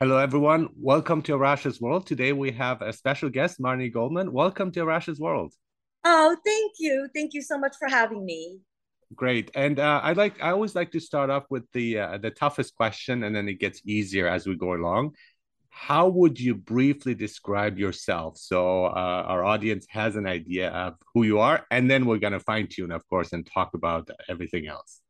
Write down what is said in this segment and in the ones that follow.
Hello, everyone. Welcome to Arash's World. Today we have a special guest, Marnie Goldman. Welcome to Arash's World. Oh, thank you. Thank you so much for having me. Great. And uh, I like I always like to start off with the uh, the toughest question, and then it gets easier as we go along. How would you briefly describe yourself so uh, our audience has an idea of who you are, and then we're gonna fine tune, of course, and talk about everything else.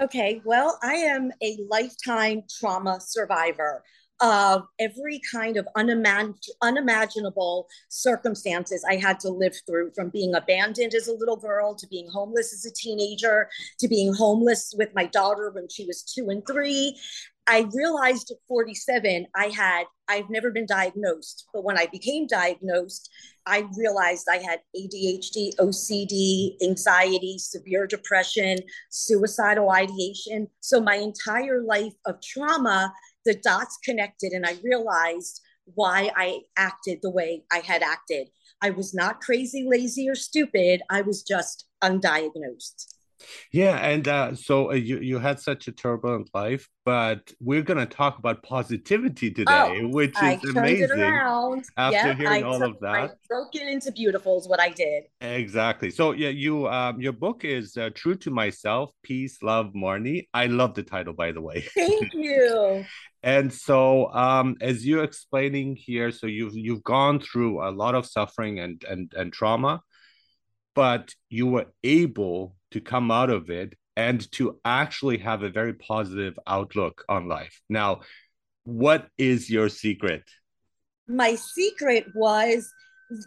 Okay, well, I am a lifetime trauma survivor of every kind of unimag- unimaginable circumstances I had to live through from being abandoned as a little girl to being homeless as a teenager to being homeless with my daughter when she was two and three. I realized at 47, I had, I've never been diagnosed, but when I became diagnosed, I realized I had ADHD, OCD, anxiety, severe depression, suicidal ideation. So my entire life of trauma the dots connected and I realized why I acted the way I had acted. I was not crazy, lazy, or stupid. I was just undiagnosed. Yeah, and uh, so uh, you you had such a turbulent life, but we're gonna talk about positivity today, oh, which I is amazing. After yep, hearing all of that, I broke it into beautiful is what I did. Exactly. So yeah, you um your book is uh, True to Myself, Peace, Love, Marnie. I love the title, by the way. Thank you. and so um as you're explaining here, so you've you've gone through a lot of suffering and and and trauma, but you were able to come out of it and to actually have a very positive outlook on life. Now, what is your secret? My secret was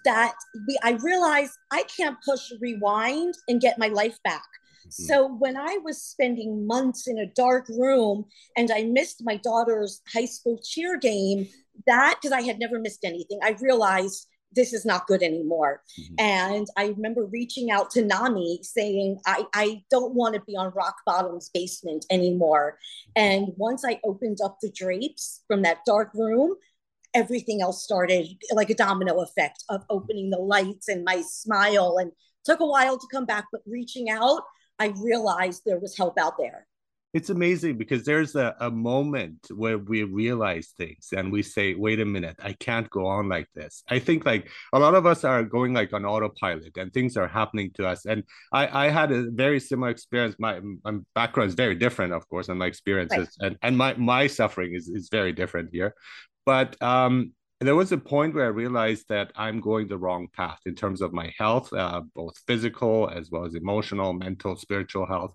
that we, I realized I can't push rewind and get my life back. Mm-hmm. So when I was spending months in a dark room and I missed my daughter's high school cheer game, that because I had never missed anything, I realized this is not good anymore. Mm-hmm. And I remember reaching out to NAMI saying, I, I don't want to be on rock bottom's basement anymore. And once I opened up the drapes from that dark room, everything else started like a domino effect of opening the lights and my smile. And took a while to come back, but reaching out, I realized there was help out there it's amazing because there's a, a moment where we realize things and we say wait a minute i can't go on like this. I think like a lot of us are going like on autopilot and things are happening to us. And i i had a very similar experience. My, my background is very different of course and my experiences right. and and my my suffering is is very different here. But um there was a point where I realized that I'm going the wrong path in terms of my health, uh, both physical as well as emotional, mental, spiritual health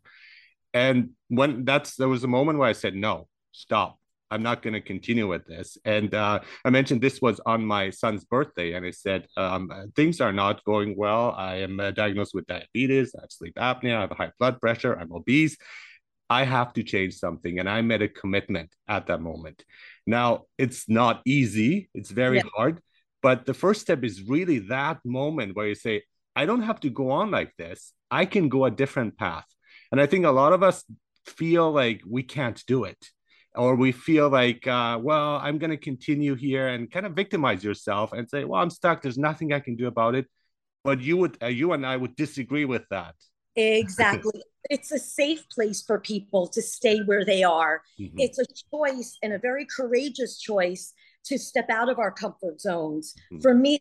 and when that's there was a moment where I said, no, stop. I'm not going to continue with this. And uh, I mentioned this was on my son's birthday, and I said, um, things are not going well. I am uh, diagnosed with diabetes, I have sleep apnea, I have high blood pressure, I'm obese. I have to change something. And I made a commitment at that moment. Now, it's not easy, it's very yeah. hard. But the first step is really that moment where you say, I don't have to go on like this. I can go a different path. And I think a lot of us feel like we can't do it or we feel like uh, well i'm going to continue here and kind of victimize yourself and say well i'm stuck. There's nothing i can do about it. But you would uh, you and i would disagree with that. Exactly. It's a safe place for people to stay where they are. Mm-hmm. it's a choice and a very courageous choice to step out of our comfort zones. Mm-hmm. for me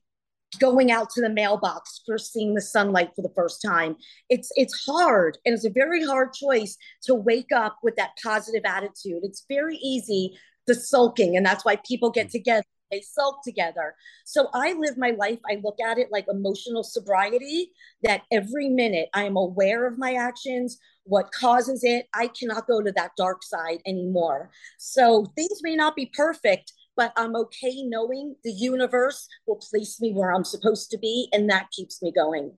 going out to the mailbox for seeing the sunlight for the first time. It's it's hard and it's a very hard choice to wake up with that positive attitude. It's very easy the sulking and that's why people get together. They sulk together. So i live my life i look at it like emotional sobriety that every minute i am aware of my actions what causes it. I cannot go to that dark side anymore. So things may not be perfect but I'm okay knowing the universe will place me where I'm supposed to be, and that keeps me going.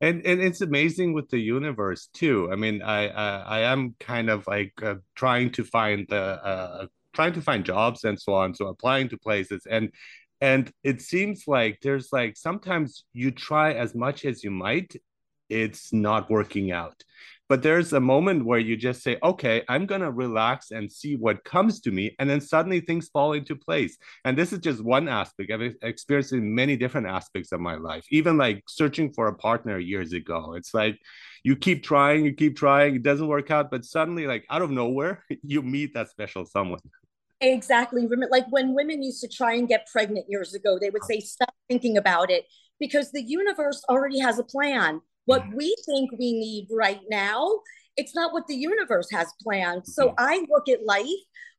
And and it's amazing with the universe too. I mean, I I, I am kind of like uh, trying to find the uh, trying to find jobs and so on, so applying to places and and it seems like there's like sometimes you try as much as you might it's not working out but there's a moment where you just say okay i'm going to relax and see what comes to me and then suddenly things fall into place. And this is just one aspect. I've experienced in many different aspects of my life even like searching for a partner years ago. It's like you keep trying you keep trying it doesn't work out but suddenly like out of nowhere you meet that special someone. Exactly. Like when women used to try and get pregnant years ago, they would say, stop thinking about it because the universe already has a plan. What we think we need right now, it's not what the universe has planned. So mm-hmm. I look at life,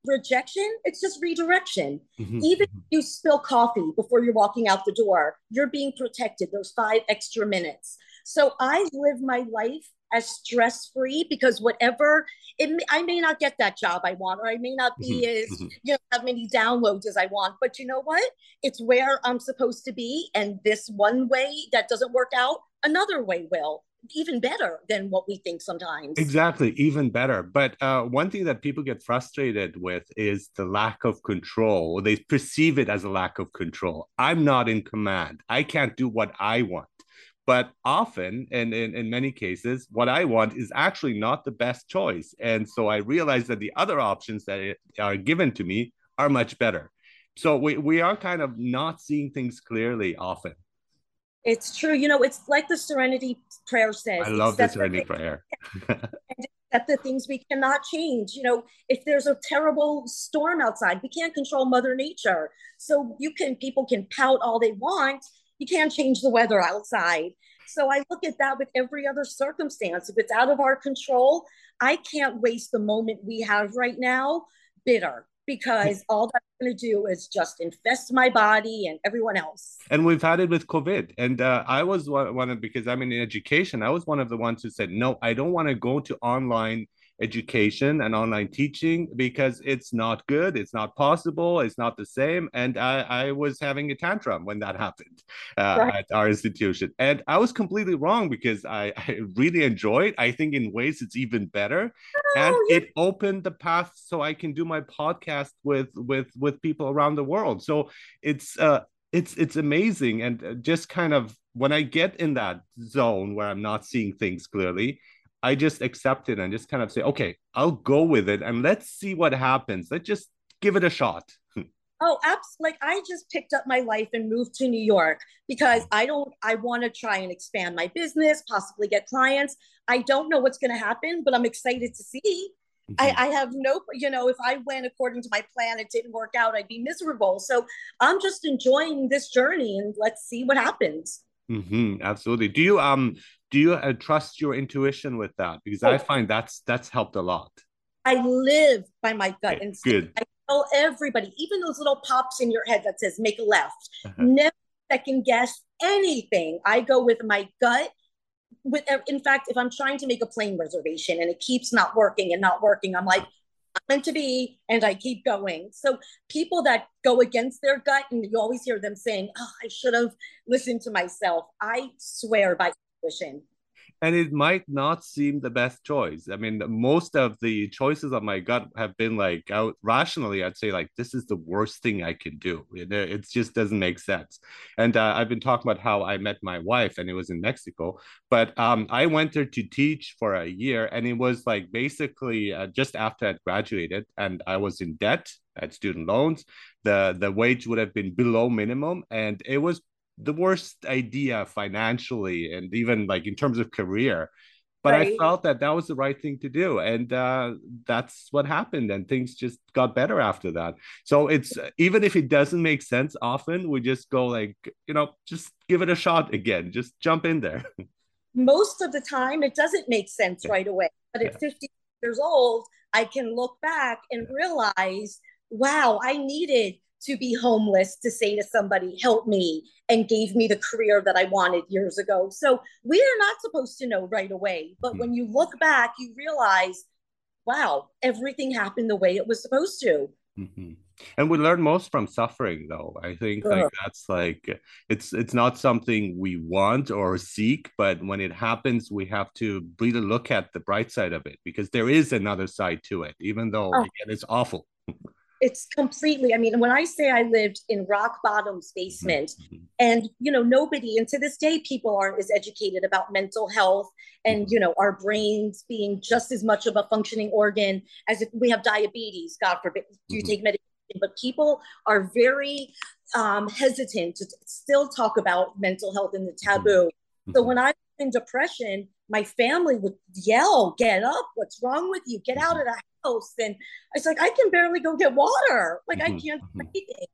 rejection, it's just redirection. Mm-hmm. Even if you spill coffee before you're walking out the door, you're being protected those five extra minutes. So I live my life as stress free because whatever it may, I may not get that job I want or I may not be mm-hmm. as mm-hmm. you know have many downloads as I want but you know what it's where I'm supposed to be and this one way that doesn't work out another way will even better than what we think sometimes. Exactly even better. But uh, one thing that people get frustrated with is the lack of control they perceive it as a lack of control. I'm not in command. I can't do what i want. But often and in, in many cases what i want is actually not the best choice. And so i realize that the other options that are given to me are much better. So we, we are kind of not seeing things clearly often it's true. You know it's like the serenity prayer says i love the serenity the prayer. that the things we cannot change. You know if there's a terrible storm outside we can't control mother nature. So you can people can pout all they want. You can't change the weather outside. So I look at that with every other circumstance. If it's out of our control, I can't waste the moment we have right now bitter because all that's going to do is just infest my body and everyone else. And we've had it with COVID. And uh, I was one of, because I'm in education, I was one of the ones who said, no, I don't want to go to online education and online teaching because it's not good it's not possible it's not the same. And i, I was having a tantrum when that happened uh, right. at our institution. And i was completely wrong because I, I really enjoyed i think in ways it's even better. Oh, and yeah. it opened the path so i can do my podcast with with with people around the world. So it's uh it's it's amazing. And uh, just kind of when i get in that zone where i'm not seeing things clearly I just accept it and just kind of say, okay, I'll go with it and let's see what happens. Let's just give it a shot. Oh, absolutely. Like I just picked up my life and moved to New York because I don't, I want to try and expand my business, possibly get clients. I don't know what's going to happen, but I'm excited to see. Mm-hmm. I, I have no, you know, if I went according to my plan, it didn't work out, I'd be miserable. So I'm just enjoying this journey and let's see what happens. Mm-hmm, absolutely. Do you um do you uh, trust your intuition with that? Because oh. I find that's that's helped a lot. I live by my gut okay, Good. I tell everybody, even those little pops in your head that says make a left, uh-huh. never second guess anything. I go with my gut. With in fact, if I'm trying to make a plane reservation and it keeps not working and not working, I'm like, I'm meant to be and i keep going so people that go against their gut and you always hear them saying oh i should have listened to myself i swear by intuition and it might not seem the best choice. I mean, most of the choices of my gut have been like out rationally, I'd say like this is the worst thing I can do. It, it just doesn't make sense. And uh, I've been talking about how I met my wife, and it was in Mexico. But um, I went there to teach for a year, and it was like basically uh, just after I'd graduated, and I was in debt. at student loans. The the wage would have been below minimum, and it was the worst idea financially and even like in terms of career but right. i felt that that was the right thing to do and uh, that's what happened and things just got better after that. So it's even if it doesn't make sense often we just go like you know just give it a shot again just jump in there. Most of the time it doesn't make sense right away but at 50 years old i can look back and realize wow i needed to be homeless to say to somebody, help me, and gave me the career that I wanted years ago. So we are not supposed to know right away. But mm-hmm. when you look back, you realize, wow, everything happened the way it was supposed to. Mm-hmm. And we learn most from suffering, though. I think sure. like that's like it's it's not something we want or seek, but when it happens, we have to really look at the bright side of it because there is another side to it, even though oh. again, it's awful. It's completely i mean when i say i lived in rock bottom's basement mm-hmm. and you know nobody and to this day people aren't as educated about mental health and mm-hmm. you know our brains being just as much of a functioning organ as if we have diabetes god forbid do you mm-hmm. take medication but people are very um, hesitant to still talk about mental health and the taboo mm-hmm. so when i was in depression my family would yell, "Get up! What's wrong with you? Get out mm-hmm. of the house!" And I was like, "I can barely go get water. Like I mm-hmm. can't mm-hmm. anything."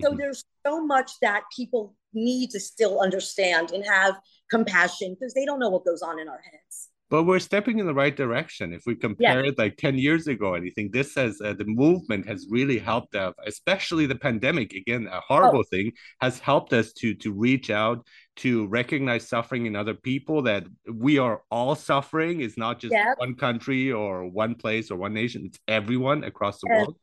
So there's so much that people need to still understand and have compassion because they don't know what goes on in our heads but we're stepping in the right direction if we compare yeah. it like 10 years ago and think this has uh, the movement has really helped us especially the pandemic again a oh. horrible oh. thing has helped us to to reach out to recognize suffering in other people that we are all suffering it's not just yeah. one country or one place or one nation it's everyone across the world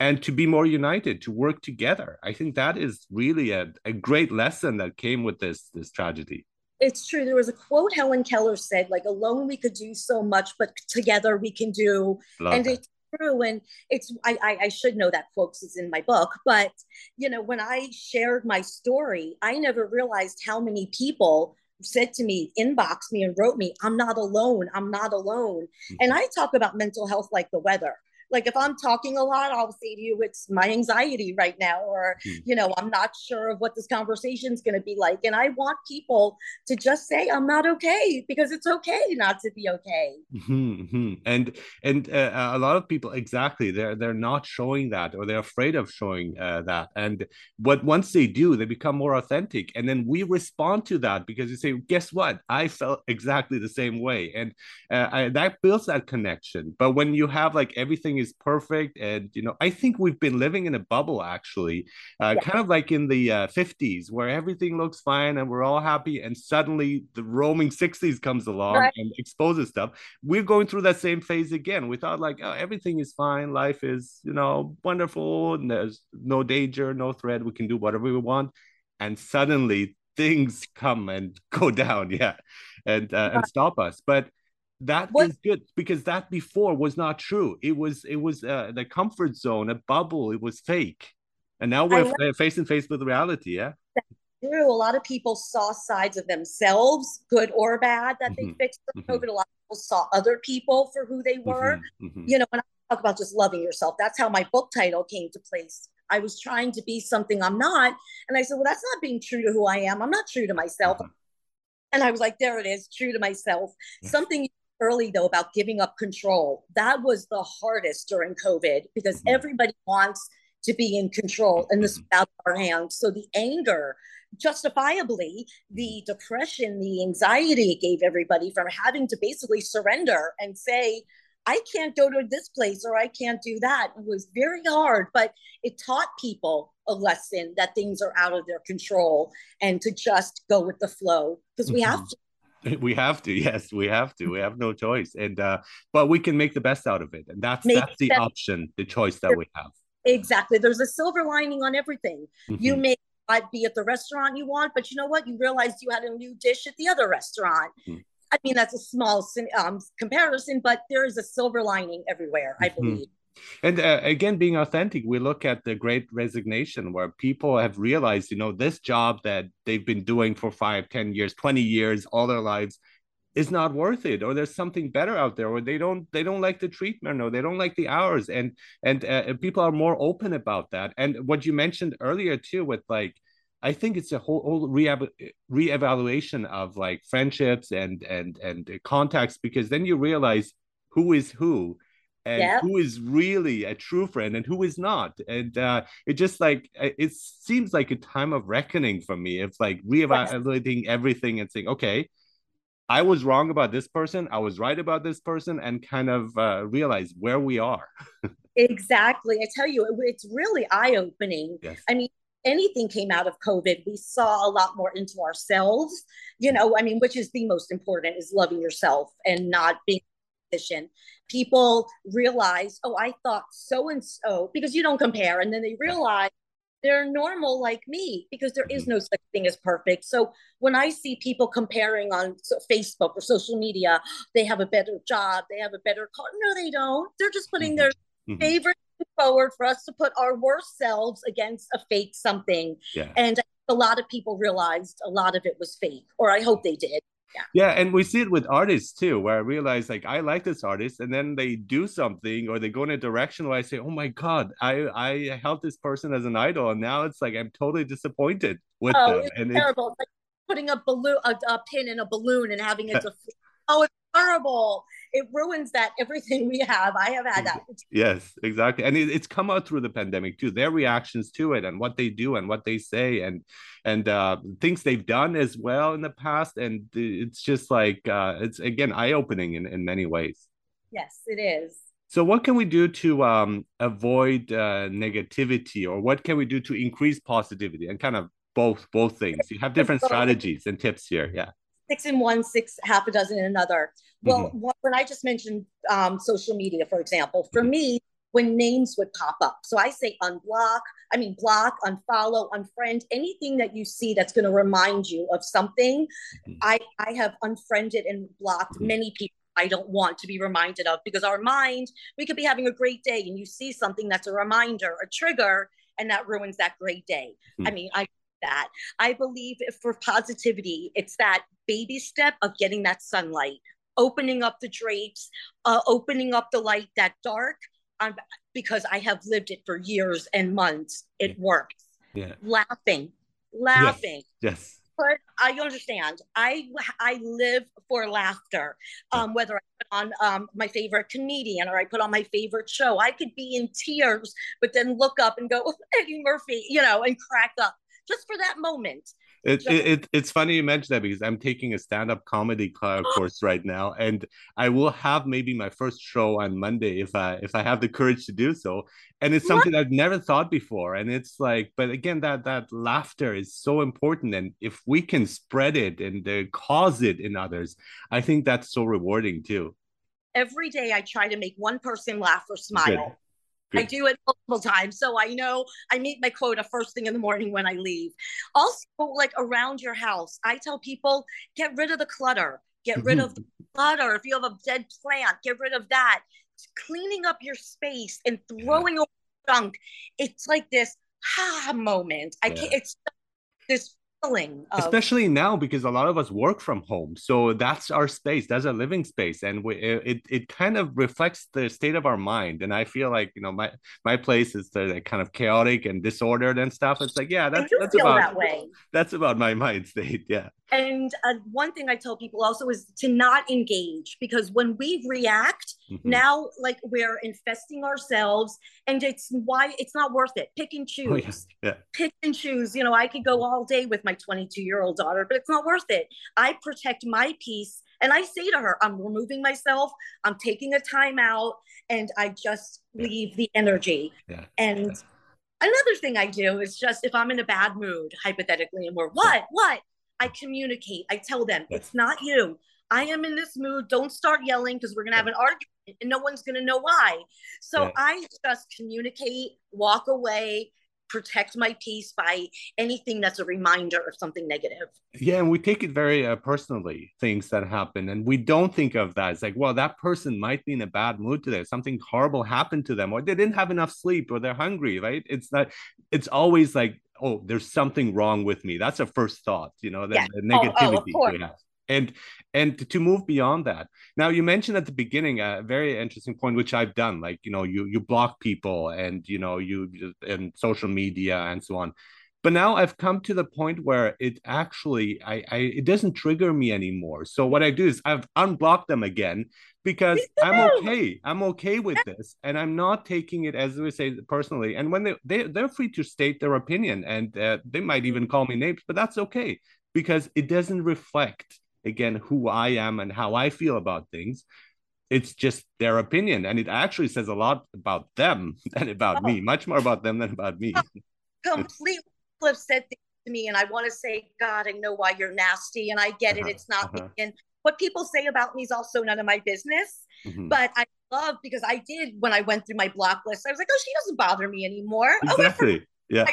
and to be more united to work together i think that is really a, a great lesson that came with this this tragedy it's true. There was a quote Helen Keller said, like alone we could do so much, but together we can do. Love and that. it's true. And it's I, I, I should know that folks, is in my book, but you know, when I shared my story, I never realized how many people said to me, inbox me and wrote me, I'm not alone. I'm not alone. Mm-hmm. And I talk about mental health like the weather like if i'm talking a lot i'll say to you it's my anxiety right now or mm. you know i'm not sure of what this conversation is going to be like and i want people to just say i'm not okay because it's okay not to be okay. Mm-hmm, mm-hmm. and and uh, a lot of people exactly they're they're not showing that or they're afraid of showing uh, that. And what once they do they become more authentic and then we respond to that because you say guess what? I felt exactly the same way. And uh, I, that builds that connection. But when you have like everything is perfect and you know i think we've been living in a bubble actually uh, yeah. kind of like in the uh, 50s where everything looks fine and we're all happy and suddenly the roaming 60s comes along right. and exposes stuff. We're going through that same phase again. We thought like oh, everything is fine. Life is you know wonderful and there's no danger no threat. We can do whatever we want. And suddenly things come and go down yeah and uh, and stop us. But that what? is good because that before was not true it was it was uh, the comfort zone a bubble it was fake and now we're uh, face and face with reality yeah true a lot of people saw sides of themselves good or bad that mm-hmm. they fixed for mm-hmm. covid a lot of people saw other people for who they were mm-hmm. mm-hmm. you know when i talk about just loving yourself that's how my book title came to place i was trying to be something i'm not and i said well that's not being true to who i am i'm not true to myself uh-huh. and I was like, there it is, true to myself. Something early though about giving up control. That was the hardest during COVID because mm-hmm. everybody wants to be in control and this mm-hmm. out of our hands. So the anger, justifiably, the depression, the anxiety it gave everybody from having to basically surrender and say, I can't go to this place or I can't do that. It was very hard, but it taught people a lesson that things are out of their control and to just go with the flow because we have mm-hmm. to we have to yes we have to we have no choice. And uh but we can make the best out of it. And that's make that's the option the choice that we have. Exactly. There's a silver lining on everything. Mm-hmm. you may not be at the restaurant you want but you know what? You realized you had a new dish at the other restaurant. Mm-hmm. i mean that's a small um, comparison but there is a silver lining everywhere i mm-hmm. And uh, again, being authentic, we look at the great resignation where people have realized, you know, this job that they've been doing for five, ten years, 20 years, all their lives is not worth it or there's something better out there or they don't they don't like the treatment or they don't like the hours. And and uh, people are more open about that. And what you mentioned earlier too with like I think it's a whole, whole re- reevaluation of like friendships and and and contacts because then you realize who is who and yep. who is really a true friend and who is not. And uh, it just like it seems like a time of reckoning for me. It's like reevaluating everything and saying okay i was wrong about this person i was right about this person and kind of uh, realize where we are. Exactly. I tell you it's really eye-opening. Yes. i mean anything came out of covid we saw a lot more into ourselves you know i mean which is the most important is loving yourself and not being position, people realize, oh, I thought so and so, because you don't compare. And then they realize they're normal like me because there is mm-hmm. no such thing as perfect. So when I see people comparing on Facebook or social media, they have a better job, they have a better car. No, they don't. They're just putting their mm-hmm. favorite forward for us to put our worst selves against a fake something. Yeah. And a lot of people realized a lot of it was fake, or I hope they did yeah. yeah and we see it with artists too where i realize like i like this artist and then they do something or they go in a direction where i say oh my god i i held this person as an idol and now it's like i'm totally disappointed with oh, them it's and terrible. It's like putting a balloon a, a, pin in a balloon and having it oh, it's horrible. It ruins that everything we have. I have had that. Yes, exactly. And it, it's come out through the pandemic too. Their reactions to it and what they do and what they say and and uh, things they've done as well in the past. And it's just like uh, it's again eye opening in, in many ways. Yes, it is. So, what can we do to um, avoid uh, negativity, or what can we do to increase positivity? And kind of both both things. You have different strategies and tips here. Yeah. Six in one, six half a dozen in another. Well, mm-hmm. when I just mentioned um, social media, for example, for mm-hmm. me, when names would pop up, so I say unblock. I mean, block, unfollow, unfriend, anything that you see that's going to remind you of something. Mm-hmm. I I have unfriended and blocked mm-hmm. many people I don't want to be reminded of because our mind, we could be having a great day and you see something that's a reminder, a trigger, and that ruins that great day. I mean, I that. I believe for positivity, it's that baby step of getting that sunlight, opening up the drapes, uh, opening up the light that dark. Um, because I have lived it for years and months. It works. Yeah. Laughing, laughing. Yes. yes but I understand. I I live for laughter. Um, whether I put on um, my favorite comedian or I put on my favorite show, I could be in tears, but then look up and go Eddie Murphy, you know, and crack up just for that moment. It, it, it, it's funny you mentioned that because I'm taking a stand-up comedy course right now, and I will have maybe my first show on Monday if I if I have the courage to do so. And it's something what? I've never thought before. And it's like, but again, that that laughter is so important, and if we can spread it and uh, cause it in others, I think that's so rewarding too. Every day, I try to make one person laugh or smile. Good Good. I do it multiple times. So I know I meet my quota first thing in the morning when I leave. Also, like around your house, I tell people get rid of the clutter, get rid of the mm-hmm. clutter. If you have a dead plant, get rid of that. Cleaning up your space and throwing away junk. It's like this ha moment. I can't, it's this feeling of... especially now because a lot of us work from home so that's our space that's a living space and we, it it kind of reflects the state of our mind and i feel like you know my my place is the kind of chaotic and disordered and stuff it's like yeah that's, that's about that way. that's about my mind state yeah and uh, one thing I tell people also is to not engage because when we react, mm-hmm. now like we're infesting ourselves, and it's why it's not worth it. Pick and choose. Oh, yeah. Yeah. Pick and choose. You know, I could go all day with my 22 year old daughter, but it's not worth it. I protect my peace. And I say to her, I'm removing myself, I'm taking a time out, and I just leave the energy. Yeah. And another thing I do is just if I'm in a bad mood, hypothetically, and we're what, what? I communicate. I tell them it's not you. I am in this mood. Don't start yelling because we're gonna have an argument and no one's gonna know why. So. I just communicate, walk away, protect my peace by anything that's a reminder of something negative. Yeah, and we take it very uh, personally, things that happen, and we don't think of that. It's like, well, that person might be in a bad mood today. Something horrible happened to them, or they didn't have enough sleep, or they're hungry. Right? It's not. It's always like oh, there's something wrong with me. That's a first thought, you know, the, yeah. the negativity. Oh, oh, and and to move beyond that. Now you mentioned at the beginning a very interesting point, which I've done, like you know, you you block people and you know you and social media and so on. But now I've come to the point where it actually I, I it doesn't trigger me anymore. So what I do is I've unblocked them again because I'm okay. I'm okay with this, and I'm not taking it as we say personally. And when they they they're free to state their opinion, and uh, they might even call me names, but that's okay because it doesn't reflect again who I am and how I feel about things. It's just their opinion, and it actually says a lot about them than about oh. me. Much more about them than about me. Completely have said things to me, and I want to say, God, I know why you're nasty, and I get uh-huh. it. It's not uh-huh. and what people say about me is also none of my business. Mm-hmm. But I love because I did when I went through my block list, I was like, oh, she doesn't bother me anymore. Oh, exactly. Oh, yeah.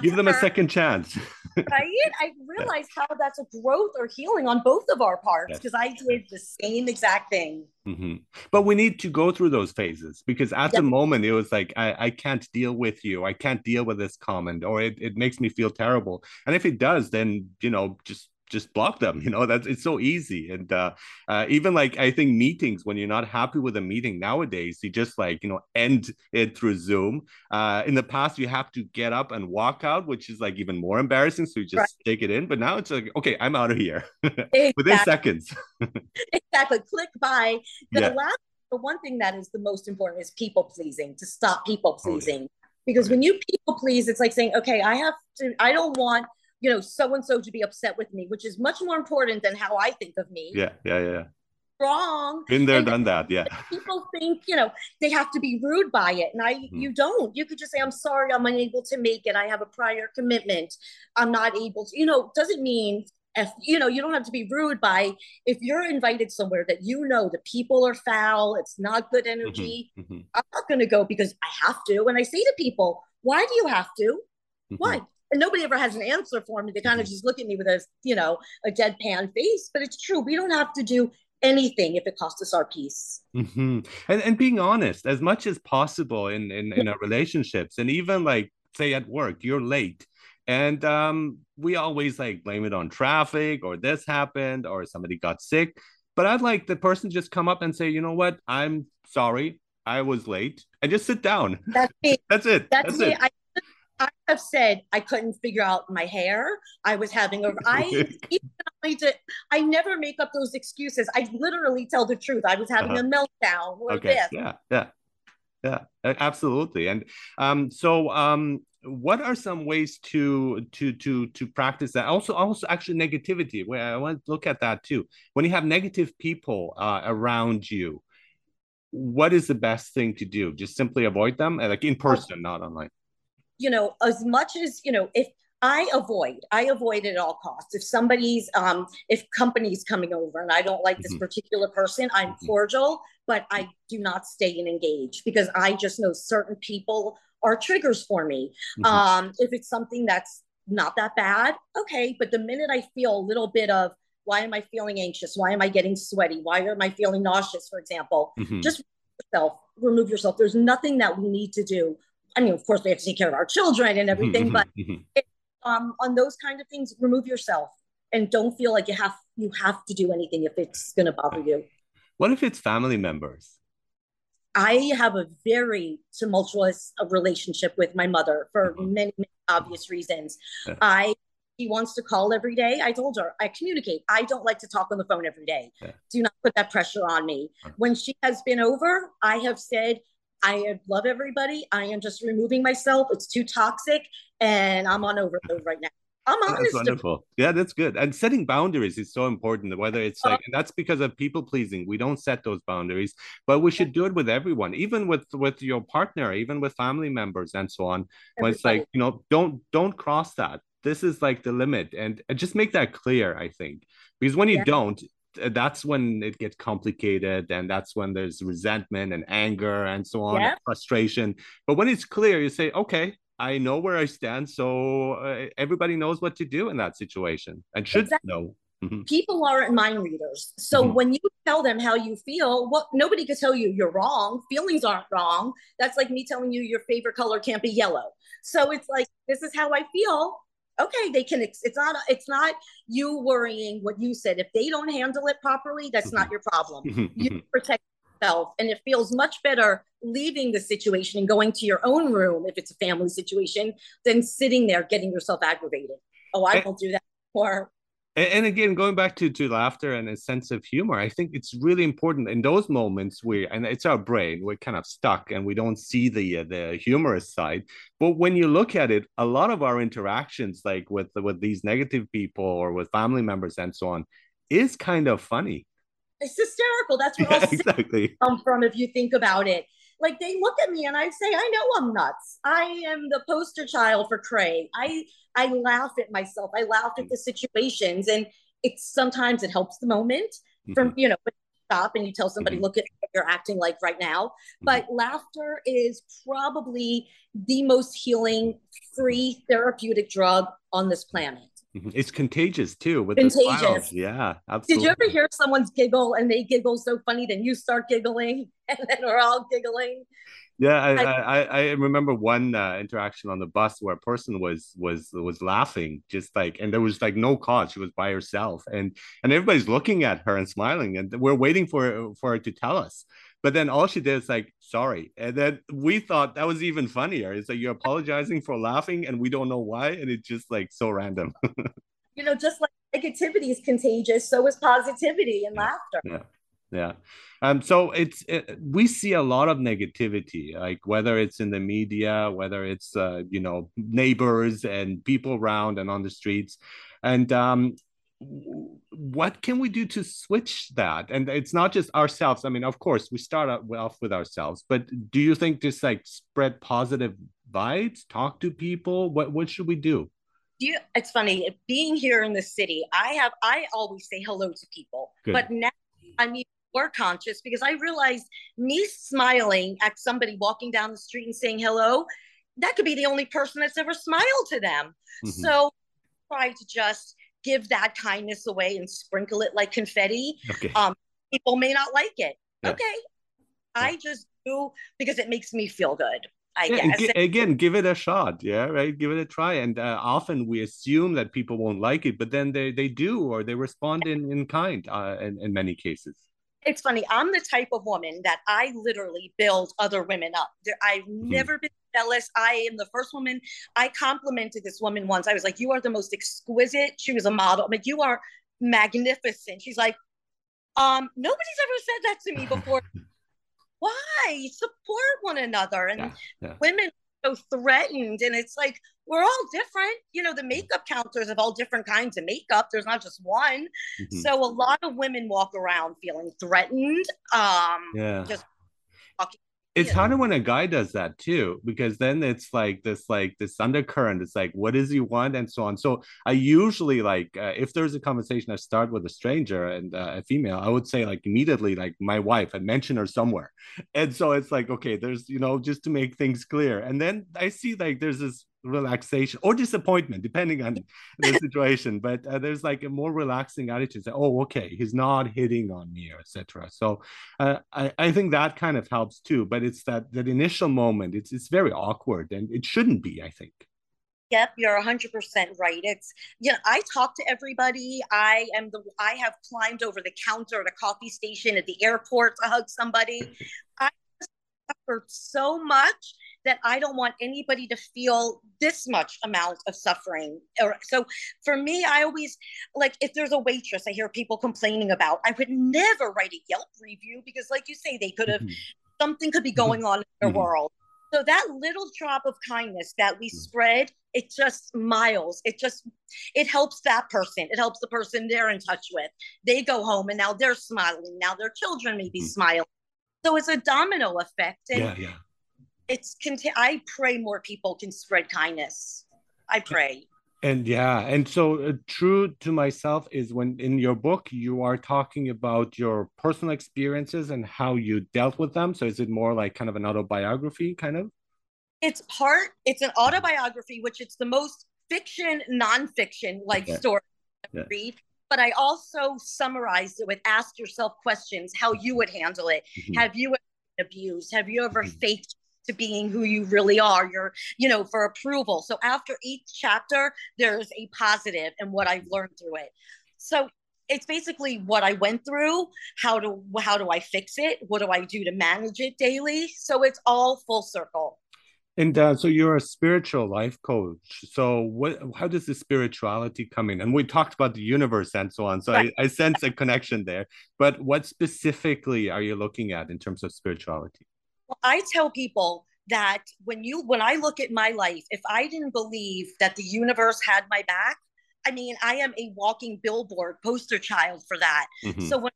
Give them her. a second chance. right? I realized how that's a growth or healing on both of our parts because yes. I did the same exact thing. Mm-hmm. But we need to go through those phases because at yep. the moment it was like, I, I can't deal with you. I can't deal with this comment or it, it makes me feel terrible. And if it does, then, you know, just just block them you know? That's it's so easy. And uh, uh, even like i think meetings when you're not happy with a meeting nowadays you just like you know end it through zoom. Uh, in the past you have to get up and walk out which is like even more embarrassing. So you just right. take it in. But now it's like okay i'm out of here exactly. within seconds. Exactly. Click by the yeah. last the one thing that is the most important is people pleasing to stop people pleasing. Oh, yeah. because when you people please it's like saying okay i have to i don't want you know, so and so to be upset with me, which is much more important than how I think of me. Yeah, yeah, yeah. Wrong. Been there, and done that. Yeah. People think, you know, they have to be rude by it. And I mm-hmm. you don't. You could just say, I'm sorry, I'm unable to make it. I have a prior commitment. I'm not able to, you know, doesn't mean if you know, you don't have to be rude by if you're invited somewhere that you know the people are foul, it's not good mm-hmm, energy. Mm-hmm. I'm not gonna go because I have to. And I say to people, why do you have to? Mm-hmm. Why? And nobody ever has an answer for me. They kind of mm-hmm. just look at me with a, you know, a deadpan face. But it's true. We don't have to do anything if it costs us our peace. Mm-hmm. And, and being honest as much as possible in, in, in our relationships and even like say at work, you're late. And um, we always like blame it on traffic or this happened or somebody got sick. But I'd like the person just come up and say, you know what, I'm sorry, I was late, and just sit down. That's me. That's it. That's, That's me. it. I I have said I couldn't figure out my hair. I was having a I I, did, I never make up those excuses. I literally tell the truth. I was having uh-huh. a meltdown or okay. this. Yeah, yeah, yeah, absolutely. And um, so um, what are some ways to to to to practice that? Also, also actually negativity. Where I want to look at that too. When you have negative people uh, around you, what is the best thing to do? Just simply avoid them, like in person, not online you know, as much as, you know, if I avoid, I avoid at all costs. If somebody's, um, if company's coming over and I don't like this mm-hmm. particular person, I'm mm-hmm. cordial, but I do not stay and engage because I just know certain people are triggers for me. Mm-hmm. Um, if it's something that's not that bad, okay. But the minute I feel a little bit of, why am I feeling anxious? Why am I getting sweaty? Why am I feeling nauseous, for example? Mm-hmm. Just yourself, remove yourself. There's nothing that we need to do I mean, of course, we have to take care of our children and everything, but it, um, on those kind of things, remove yourself and don't feel like you have you have to do anything if it's going to bother you. What if it's family members? I have a very tumultuous uh, relationship with my mother for mm-hmm. many, many obvious reasons. I he wants to call every day. I told her I communicate. I don't like to talk on the phone every day. Yeah. Do not put that pressure on me. When she has been over, I have said I love everybody. I am just removing myself. It's too toxic, and I'm on overload right now. I'm honest. That's wonderful. Yeah, that's good. And setting boundaries is so important. Whether it's like, and that's because of people pleasing. We don't set those boundaries, but we should do it with everyone, even with with your partner, even with family members, and so on. When it's like, you know, don't don't cross that. This is like the limit, and, and just make that clear. I think because when you yeah. don't, that's when it gets complicated and that's when there's resentment and anger and so on yeah. frustration but when it's clear you say okay i know where i stand so uh, everybody knows what to do in that situation and should exactly. know mm-hmm. people aren't mind readers so mm-hmm. when you tell them how you feel well nobody could tell you you're wrong feelings aren't wrong that's like me telling you your favorite color can't be yellow so it's like this is how i feel okay they can it's not it's not you worrying what you said if they don't handle it properly that's mm-hmm. not your problem mm-hmm. you mm-hmm. protect yourself and it feels much better leaving the situation and going to your own room if it's a family situation than sitting there getting yourself aggravated oh i won't do that or and, and, again going back to to laughter and a sense of humor i think it's really important in those moments where and it's our brain we're kind of stuck and we don't see the uh, the humorous side. But when you look at it a lot of our interactions like with with these negative people or with family members and so on is kind of funny. It's hysterical that's where yeah, exactly. come from if you think about it like they look at me and I say, I know I'm nuts. I am the poster child for cray. I I laugh at myself. I laugh at the situations, and it's sometimes it helps the moment mm-hmm. from you know stop and you tell somebody, mm-hmm. look at what you're acting like right now. Mm-hmm. But laughter is probably the most healing, free therapeutic drug on this planet. Mm-hmm. It's contagious too. With contagious. Yeah, absolutely. Did you ever hear someone's giggle and they giggle so funny, then you start giggling, and then we're all giggling? Yeah, I, I, I remember one uh, interaction on the bus where a person was was was laughing, just like, and there was like no cause. She was by herself, and and everybody's looking at her and smiling, and we're waiting for for her to tell us. But then all she did is like, sorry, and then we thought that was even funnier. It's like you're apologizing for laughing, and we don't know why, and it's just like so random. you know, just like negativity is contagious, so is positivity and yeah. laughter. Yeah yeah um so it's it, we see a lot of negativity like whether it's in the media whether it's uh, you know neighbors and people around and on the streets and um what can we do to switch that and it's not just ourselves i mean of course we start off with ourselves but do you think just like spread positive vibes talk to people what what should we do you, it's funny being here in the city i have i always say hello to people Good. but now i mean more conscious because I realized me smiling at somebody walking down the street and saying hello, that could be the only person that's ever smiled to them. Mm-hmm. So try to just give that kindness away and sprinkle it like confetti. Okay. Um, people may not like it. Yeah. Okay. Yeah. I just do because it makes me feel good. I yeah, guess. again, give it a shot. Yeah, right. Give it a try. And uh, often we assume that people won't like it, but then they, they do, or they respond in, in kind uh, in, in many cases it's funny. I'm the type of woman that I literally build other women up. There, I've mm-hmm. never been jealous. I am the first woman. I complimented this woman once. I was like, "You are the most exquisite." She was a model. I'm like, "You are magnificent." She's like, "Um, nobody's ever said that to me before." Why support one another? And yeah, yeah. women so threatened, and it's like we're all different. You know, the makeup counters have all different kinds of makeup. There's not just one. Mm-hmm. So a lot of women walk around feeling threatened. Um, yeah. Just talking it's yeah. harder when a guy does that too because then it's like this like this undercurrent it's like what does he want and so on so i usually like uh, if there's a conversation i start with a stranger and uh, a female i would say like immediately like my wife and mention her somewhere and so it's like okay there's you know just to make things clear and then i see like there's this relaxation or disappointment depending on the situation but uh, there's like a more relaxing attitude say, oh okay he's not hitting on me or etc so uh, I, I think that kind of helps too but it's that that initial moment it's it's very awkward and it shouldn't be i think Yep, you're 100% right. It's, you know, I talk to everybody. I am the, I have climbed over the counter at a coffee station at the airport to hug somebody. I suffered so much that I don't want anybody to feel this much amount of suffering. Or so for me, I always like if there's a waitress I hear people complaining about, I would never write a Yelp review because, like you say, they could have mm-hmm. something could be going on in their mm-hmm. world. So that little drop of kindness that we mm-hmm. spread, it just miles. It just it helps that person. It helps the person they're in touch with. They go home and now they're smiling. Now their children may be mm-hmm. smiling. So it's a domino effect. And yeah, yeah it's I pray more people can spread kindness. I pray. And yeah, and so uh, true to myself is when in your book you are talking about your personal experiences and how you dealt with them. So is it more like kind of an autobiography, kind of? It's part. It's an autobiography, which it's the most fiction, nonfiction like yeah. story yeah. read. But I also summarized it with ask yourself questions: how you would handle it. Mm-hmm. Have you ever been abused? Have you ever mm-hmm. faked to being who you really are you're you know for approval so after each chapter there's a positive and what i've learned through it so it's basically what i went through how do how do i fix it what do i do to manage it daily so it's all full circle and uh, so you're a spiritual life coach. So what? How does the spirituality come in? And we talked about the universe and so on. So right. I, I sense a connection there. But what specifically are you looking at in terms of spirituality? I tell people that when you when I look at my life, if I didn't believe that the universe had my back, I mean, I am a walking billboard poster child for that. Mm-hmm. So when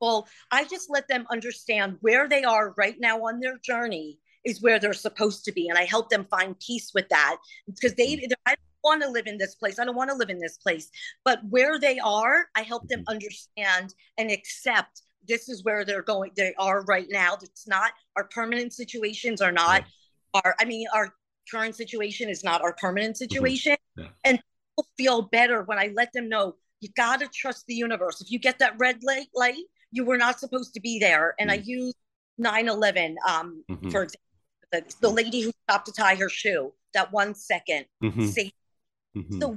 well, I just let them understand where they are right now on their journey is where they're supposed to be, and I help them find peace with that because they. Mm-hmm. I don't want to live in this place. I don't want to live in this place. But where they are, I help them mm-hmm. understand and accept this is where they're going they are right now it's not our permanent situations are not yeah. our i mean our current situation is not our permanent mm-hmm. situation yeah. and people feel better when i let them know you got to trust the universe if you get that red light light you were not supposed to be there and mm. i use 9-11 um mm-hmm. for example the, the, lady who stopped to tie her shoe that one second mm-hmm. mm-hmm. so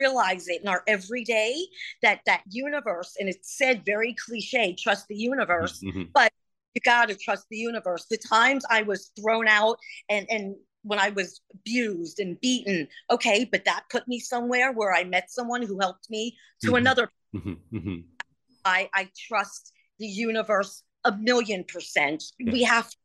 realize it in our everyday that that universe and it's said very cliche trust the universe mm-hmm. but you got to trust the universe the times i was thrown out and and when I was abused and beaten. Okay, but that put me somewhere where I met someone who helped me to mm-hmm. another. Mm-hmm. mm-hmm. I, I trust the universe a million percent. Yeah. We have to.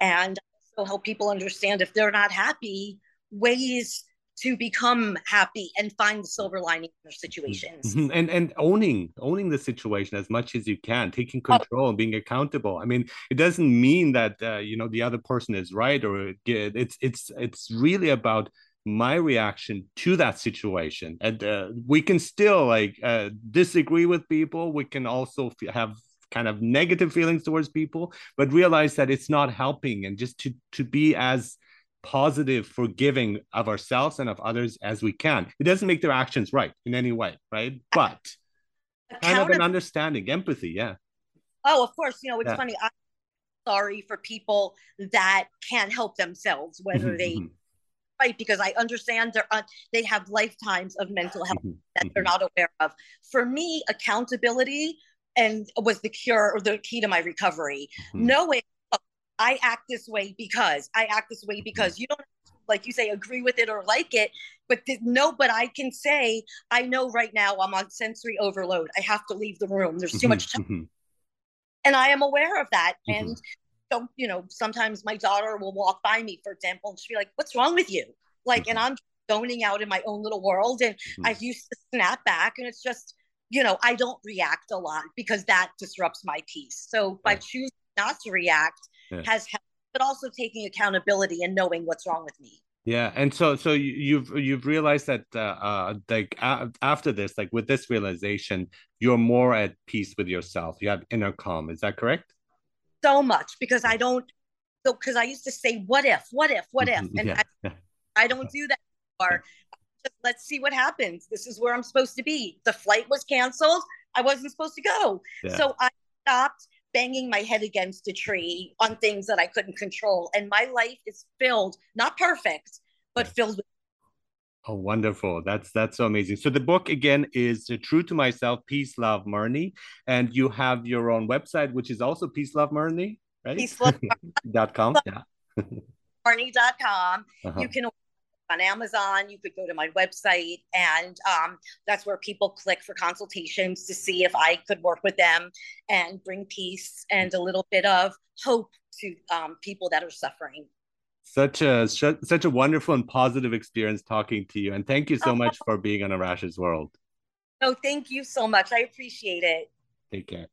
And also help people understand if they're not happy, ways to become happy and find the silver lining in their situations mm-hmm. and and owning owning the situation as much as you can taking oh. control oh. and being accountable i mean it doesn't mean that uh, you know the other person is right or it's it's it's really about my reaction to that situation and uh, we can still like uh, disagree with people we can also f- have kind of negative feelings towards people but realize that it's not helping and just to to be as positive, forgiving of ourselves and of others as we can. It doesn't make their actions right in any way, right? But kind of an understanding, empathy, yeah. Oh, of course. You know, it's yeah. funny. I'm sorry for people that can't help themselves, whether mm-hmm, they mm-hmm. right because I understand they're uh, they have lifetimes of mental health mm-hmm, that they're not aware of. For me, accountability and was the cure or the key to my recovery. Knowing I act this way because I act this way because you don't like you say agree with it or like it but th- no but i can say i know right now i'm on sensory overload. I have to leave the room. There's too mm-hmm, much time mm-hmm. and i am aware of that. Mm-hmm. and so you know sometimes my daughter will walk by me for example and she'll be like what's wrong with you? Like and i'm zoning out in my own little world and i used to snap back and it's just you know i don't react a lot because that disrupts my peace. So by choosing not to react yeah. has helped, but also taking accountability and knowing what's wrong with me. Yeah, and so so you've you've realized that uh, uh like uh, after this, like with this realization, you're more at peace with yourself. You have inner calm. Is that correct? So much because I don't. So because I used to say, "What if? What if? What if?" And yeah. I, I don't do that anymore. Just, let's see what happens. This is where I'm supposed to be. The flight was canceled. I wasn't supposed to go. Yeah. So I stopped banging my head against a tree on things that I couldn't control. And my life is filled, not perfect, but filled with Oh, wonderful. That's that's so amazing. So the book again is True to Myself, Peace, Love, Marnie. And you have your own website, which is also Peace, Love, Marnie, right? Peace, Love, dot com. Yeah. Marnie.com. Uh-huh. You can on Amazon. You could go to my website, and um, that's where people click for consultations to see if I could work with them and bring peace and a little bit of hope to um, people that are suffering. Such a such a wonderful and positive experience talking to you, and thank you so much for being on A Arash's World. No, thank you so much. I appreciate it. Take care.